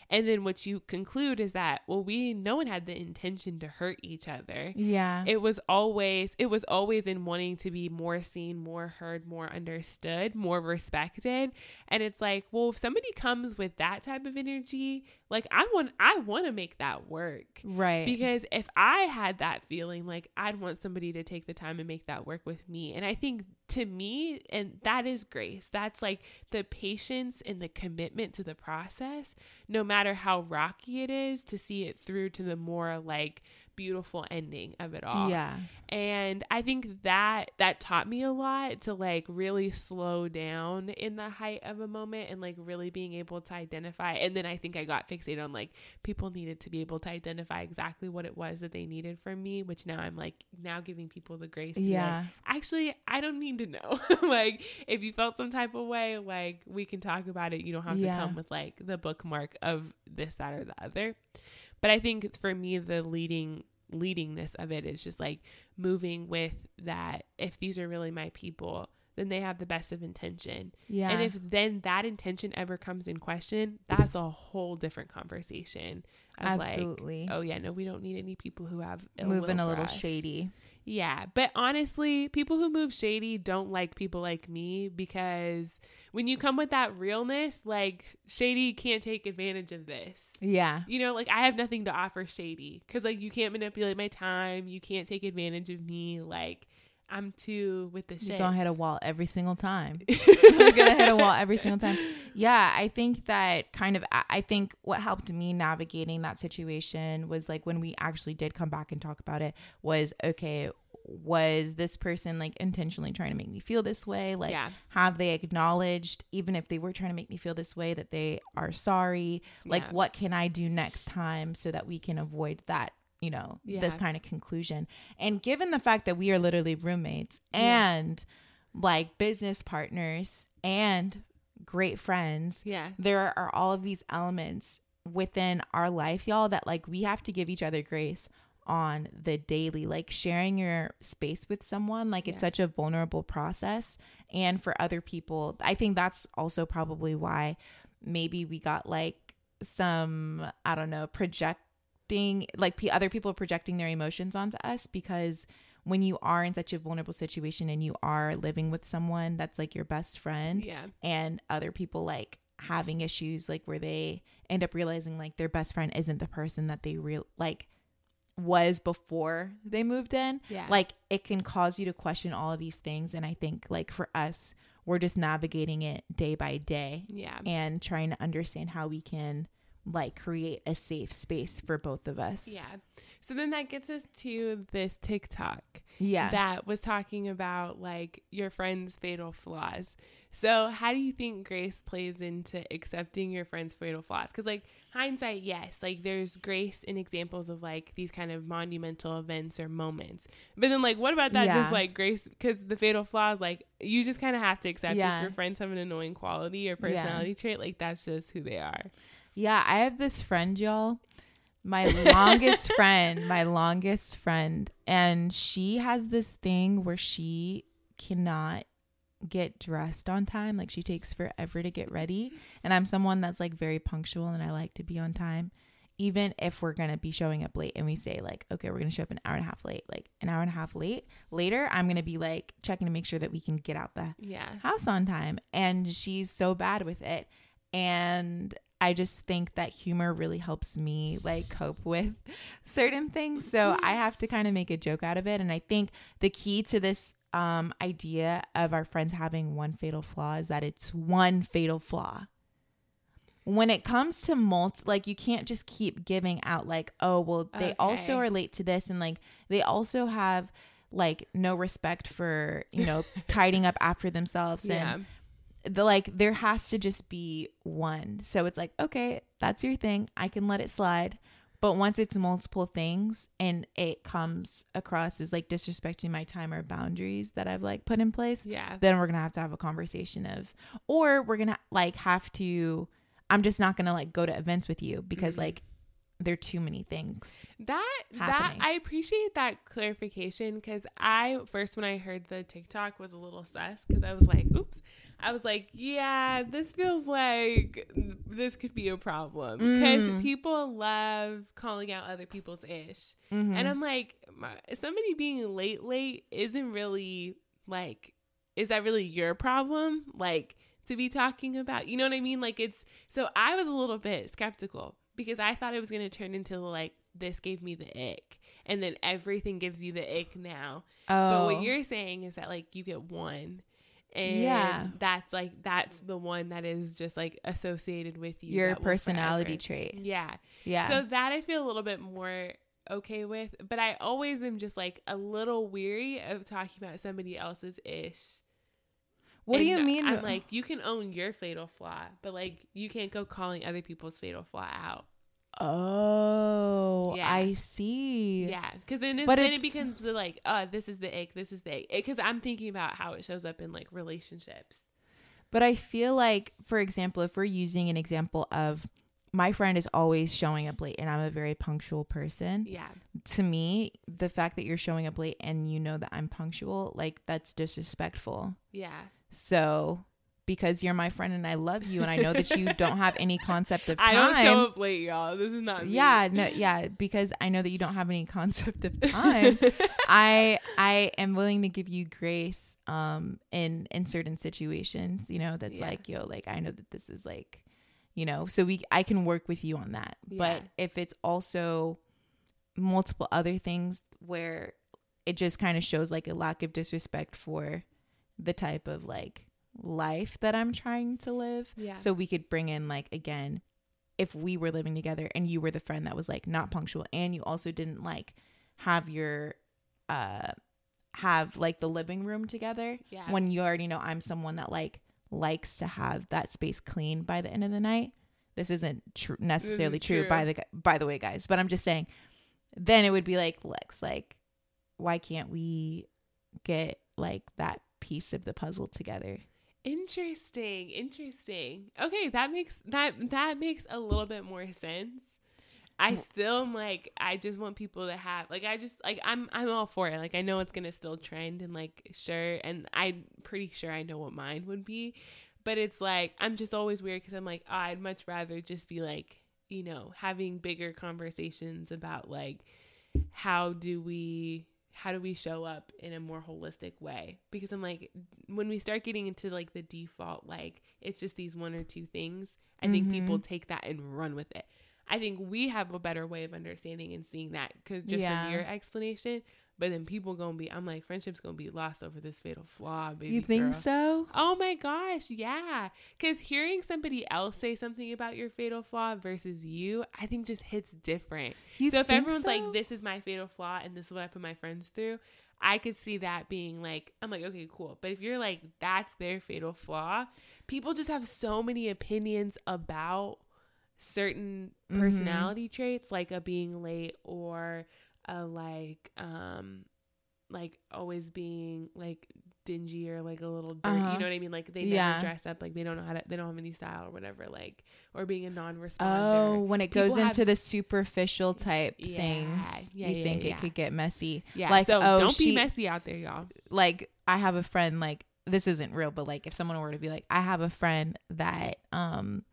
And then what you conclude is that, well, we no one had the intention to hurt each other
yeah
it was always it was always in wanting to be more seen more heard more understood more respected. And it's like well if somebody comes with that type of energy like i want i want to make that work.
Right.
Because if i had that feeling like i'd want somebody to take the time and make that work with me. And i think to me and that is grace. That's like the patience and the commitment to the process no matter how rocky it is to see it through to the more like beautiful ending of it all.
Yeah.
And I think that that taught me a lot to like really slow down in the height of a moment and like really being able to identify. And then I think I got fixated on like people needed to be able to identify exactly what it was that they needed from me, which now I'm like now giving people the grace. Be like,
Yeah.
actually, I don't need to know. like if you felt some type of way, like we can talk about it. You don't have
Yeah.
to come with like the bookmark of this, that, or the other. But I think for me, the leading leadingness of it is just like moving with that. If these are really my people, then they have the best of intention.
Yeah.
And if then that intention ever comes in question, that's a whole different conversation.
Absolutely.
Like, oh yeah, no, we don't need any people who have
moving a little
us.
shady.
Yeah, but honestly, people who move shady don't like people like me because when you come with that realness, like shady can't take advantage of this.
Yeah.
You know, like I have nothing to offer shady because like you can't manipulate my time, you can't take advantage of me. Like I'm too with the shit.
You're gonna hit a wall every single time. You're gonna hit a wall every single time. Yeah, I think that kind of. I think what helped me navigating that situation was like when we actually did come back and talk about it. Was okay. Was this person like intentionally trying to make me feel this way? Like,
Yeah.
have they acknowledged, even if they were trying to make me feel this way, that they are sorry? Like,
Yeah.
what can I do next time so that we can avoid that? You know, this kind of conclusion. And given the fact that we are literally roommates
Yeah.
and like business partners and great friends,
Yeah.
there are all of these elements within our life, y'all, that like we have to give each other grace on the daily. Like sharing your space with someone, like it's such a vulnerable process. And for other people, I think that's also probably why maybe we got like some, I don't know, projecting, like p- other people projecting their emotions onto us because when you are in such a vulnerable situation and you are living with someone that's like your best friend
Yeah.
and other people like having issues like where they end up realizing like their best friend isn't the person that they real like was before they moved in
Yeah.
like it can cause you to question all of these things and i think like for us we're just navigating it day by day
Yeah.
and trying to understand how we can like create a safe space for both of us
Yeah. So then that gets us to this TikTok
yeah
that was talking about like your friend's fatal flaws. So how do you think grace plays into accepting your friend's fatal flaws? Because like hindsight, yes, like there's grace in examples of like these kind of monumental events or moments. But then like what about that
Yeah.
just like grace? Because the fatal flaws, like you just kind of have to accept
Yeah.
if your friends have an annoying quality or personality trait, like that's just who they are.
Yeah, I have this friend, y'all. My longest friend, my longest friend, and she has this thing where she cannot get dressed on time. Like she takes forever to get ready. Mm-hmm. And I'm someone that's like very punctual and I like to be on time. Even if we're gonna be showing up late and we say like, okay, we're gonna show up an hour and a half late, like an hour and a half late later, I'm gonna be like checking to make sure that we can get out the
Yeah.
house on time and she's so bad with it and i just think that humor really helps me like cope with certain things so mm-hmm. i have to kind of make a joke out of it and i think the key to this um idea of our friends having one fatal flaw is that it's one fatal flaw when it comes to multi like you can't just keep giving out like oh well they also
Okay.
are late to this and like they also have like no respect for you know tidying up after themselves
Yeah.
and the like there has to just be one so it's like okay that's your thing i can let it slide but once it's multiple things and it comes across as like disrespecting my time or boundaries that i've like put in place
Yeah.
then we're gonna have to have a conversation of or we're gonna like have to i'm just not gonna like go to events with you because
Mhm.
like there are too many things
That
happening.
that I appreciate that clarification because I first when I heard the TikTok was a little sus because I was like, oops. I was like, yeah, this feels like this could be a problem because
Mm.
people love calling out other people's ish,
Mhm.
and I'm like, somebody being late, late isn't really like, is that really your problem? Like to be talking about, you know what I mean? Like it's so I was a little bit skeptical because I thought it was going to turn into like this gave me the ick and then everything gives you the ick now.
oh
But what you're saying is that like you get one and
Yeah.
that's like that's the one that is just like associated with you
your personality trait
Yeah.
yeah
So that I feel a little bit more okay with, but I always am just like a little weary of talking about somebody else's ish.
What do you mean?
I'm like, you can own your fatal flaw, but like you can't go calling other people's fatal flaw out.
Oh,
Yeah.
I see.
Yeah, because then, it,
But
then it becomes the like, oh, this is the ick, this is the ick. Because I'm thinking about how it shows up in like relationships.
But I feel like, for example, if we're using an example of my friend is always showing up late and I'm a very punctual person,
Yeah,
to me, the fact that you're showing up late and you know that I'm punctual, like that's disrespectful.
yeah.
So, because you're my friend and I love you and I know that you don't have any concept of time.
I don't show up late, y'all. This is not. me.
Yeah, no, yeah, because I know that you don't have any concept of time. I I am willing to give you grace um in in certain situations, you know, that's
Yeah.
like, yo, like I know that this is like, you know, so we I can work with you on that. But if it's also multiple other things where it just kind of shows like a lack of disrespect for the type of like life that I'm trying to live.
yeah.
So we could bring in like again, if we were living together and you were the friend that was like not punctual and you also didn't like have your uh have like the living room together
yeah.
when you already know I'm someone that like likes to have that space clean by the end of the night. This isn't tr- necessarily true,
true.
by the by the way, guys. But I'm just saying. Then it would be like Lex, like, why can't we get like that piece of the puzzle together?
Interesting, interesting. Okay, that makes that that makes a little bit more sense. I still am like I just want people to have like I just like I'm I'm all for it. Like I know it's gonna still trend and like sure and I'm pretty sure I know what mine would be. But it's like I'm just always weird because I'm like oh, I'd much rather just be like, you know, having bigger conversations about like how do we how do we show up in a more holistic way? Because i'm like when we start getting into like the default like it's just these one or two things i think people mm-hmm. take that and run with it. I think we have a better way of understanding and seeing that because just
Yeah.
from your explanation but then people gonna be i'm like friendship's gonna be lost over this fatal flaw baby
you think
girl.
so?
Oh my gosh, yeah. Because hearing somebody else say something about your fatal flaw versus you, I think just hits different.
You
so if everyone's
so?
like, this is my fatal flaw and this is what I put my friends through, I could see that being like, I'm like, okay, cool. But if you're like, that's their fatal flaw, people just have so many opinions about certain
Mhm.
personality traits, like a being late or a like, um, like always being like dingy or like a little dirt.
Uh-huh.
You know what I mean? Like they
Yeah.
never dress up, like they don't know how to, they don't have any style or whatever. Like or being a non-responder.
Oh, when it goes
People have
into
s-
the superficial type
Yeah,
things,
yeah,
you
yeah,
think
yeah.
it could get messy.
Yeah.
Like,
so
oh,
don't
she-
be messy out there, y'all.
Like, I have a friend, like, this isn't real, but like, if someone were to be like, I have a friend that, um,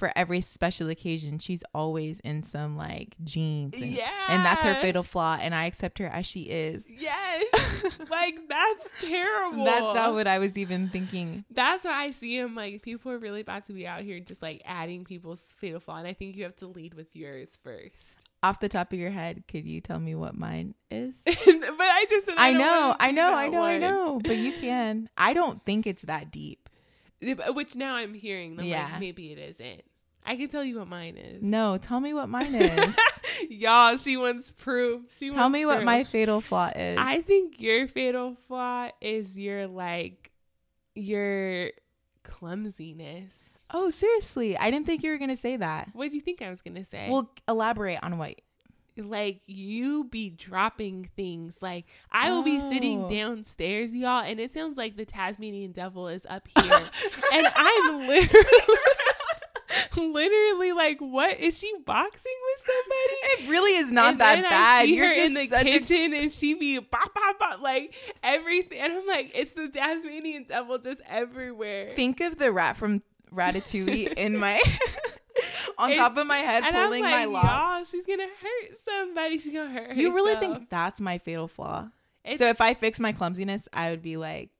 for every special occasion, she's always in some like jeans. And, and that's her fatal flaw. And I accept her as she is.
Yes. like that's terrible.
That's not what I was even thinking.
That's why I see him like people are really about to be out here just like adding people's fatal flaw, and I think you have to lead with yours first.
Off the top of your head, could you tell me what mine is?
but I just said
I
don't
know, I know, I know, I know, but you can. I don't think it's that deep.
Which now I'm hearing. I'm
Yeah.
like, maybe it isn't. I can tell you what mine is.
No, tell me what mine is.
Y'all, she wants proof. She
tell me what my fatal flaw is.
I think your fatal flaw is your like your clumsiness.
oh, seriously, I didn't think you were gonna say that.
What do you think I was gonna say?
Well, elaborate on what.
like you be dropping things. Like I will be sitting
Oh.
downstairs, y'all, and it sounds like the Tasmanian devil is up here, and I'm literally. Literally, like, what is she boxing with somebody?
It really is not
And
that bad. You're just
in the
such a
kitchen, and she be bop bop bop like everything, and I'm like, it's the Tasmanian devil just everywhere.
think of the rat from Ratatouille in my on top of my head,
and I'm
pulling
like,
my locks.
she's gonna hurt somebody. She's gonna hurt.
You really
herself.
think that's my fatal flaw?
It's-
so if I fix my clumsiness, I would be like,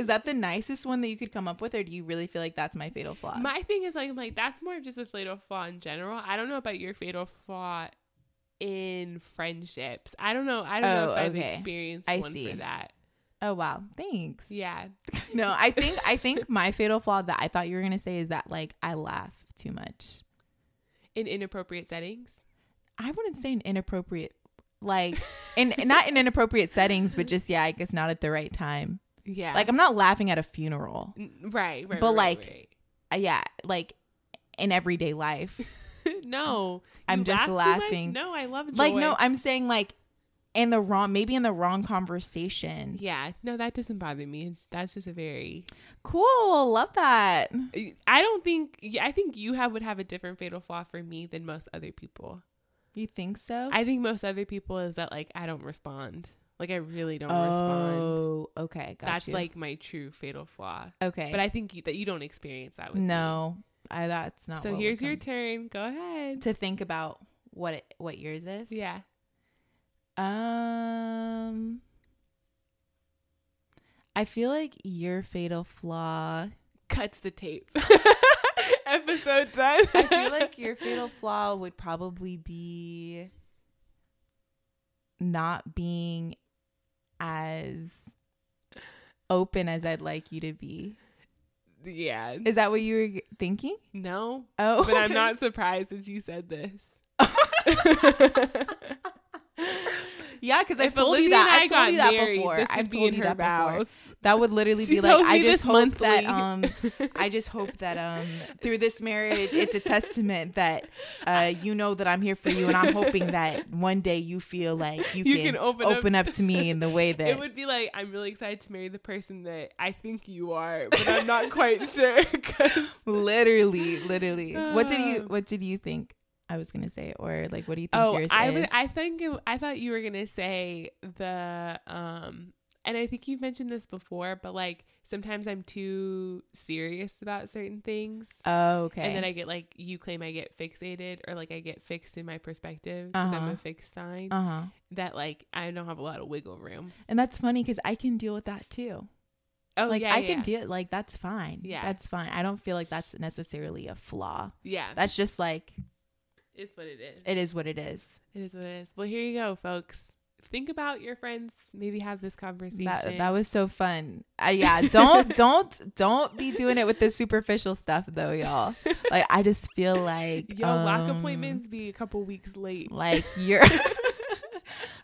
is that the nicest one that you could come up with, or do you really feel like that's my fatal flaw?
My thing is like I'm like that's more of just a fatal flaw in general. I don't know about your fatal flaw in friendships. I don't know. I don't know
Oh,
if I've
okay.
experienced
I
one
see.
for that.
oh wow, thanks.
Yeah.
No, I think I think my fatal flaw that I thought you were gonna say is that like I laugh too much.
in inappropriate settings.
I wouldn't say an inappropriate, like, in not in inappropriate settings, but just yeah, I guess not at the right time.
Yeah,
Like I'm not laughing at a funeral.
Right, right,
But,
right,
like,
right.
Uh, yeah, like in everyday life.
no,
I'm just
laugh
laughing.
No, I love joy.
Like no, I'm saying like in the wrong, maybe in the wrong conversation.
yeah, no, that doesn't bother me. It's that's just a very.
cool. Love that.
I don't think. I think you have would have a different fatal flaw for me than most other people.
You think so?
I think most other people is that like I don't respond. Like I really don't respond.
oh, okay, got
That's
you.
like my true fatal flaw.
okay,
But I think you, that you don't experience that with me.
no, I that's not.
So here's your turn. Go ahead.
to think about what it, what yours is.
Yeah.
Um, I feel like your fatal flaw.
Cuts the tape. Episode done.
I feel like your fatal flaw would probably be not being as open as I'd like you to be.
yeah.
Is that what you were thinking?
No,
Oh,
but I'm not surprised that you said this.
Yeah, because I've
If
told
Olivia
you that.
I got
told you that
married,
before. I've told you
her
that before. That would literally
She
be like, I just hope that um, I just hope that um, through this marriage, it's a testament that uh, you know that I'm here for you, and I'm hoping that one day you feel like you,
You
can,
can open
open,
up-
up. to me in the way that
It would be like I'm really excited to marry the person that I think you are, but I'm not quite sure. 'cause-
literally, literally. what did you What did you think I was gonna say, or like, what do you think
oh, I
is?
was. I think it- I thought you were gonna say the um, and I think you've mentioned this before, but like sometimes I'm too serious about certain things.
oh, okay.
And then I get like you claim I get fixated or like I get fixed in my perspective because I'm
Uh-huh.
a fixed sign.
uh huh.
that like I don't have a lot of wiggle room.
And that's funny because I can deal with that too.
Oh
like
yeah,
I
yeah,
can deal like that's fine.
Yeah.
That's fine. I don't feel like that's necessarily a flaw.
Yeah,
That's just like
it's what it is.
it is what it is.
It is what it is. Well, here you go, folks. Think about your friends. Maybe have this conversation.
That that was so fun. Uh, yeah, don't don't don't be doing it with the superficial stuff though, y'all. Like I just feel like
Yo, lock
um,
appointments be a couple weeks late.
Like you're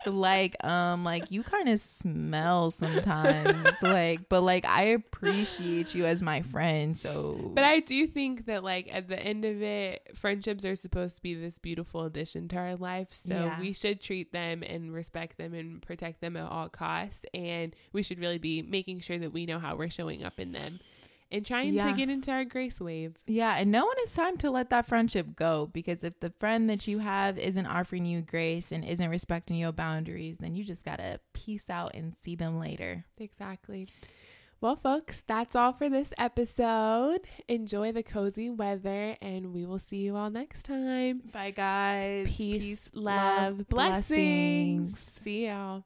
like um like you kind of smell sometimes like but like I appreciate you as my friend so
But I do think that like at the end of it, friendships are supposed to be this beautiful addition to our life. So
Yeah.
we should treat them and respect them and protect them at all costs. And we should really be making sure that we know how we're showing up in them and trying
Yeah.
to get into our grace wave.
Yeah, and knowing it's time to let that friendship go because if the friend that you have isn't offering you grace and isn't respecting your boundaries, then you just gotta peace out and see them later.
Exactly. Well, folks, that's all for this episode. Enjoy the cozy weather, and we will see you all next time.
Bye, guys.
Peace, love, blessings. See y'all.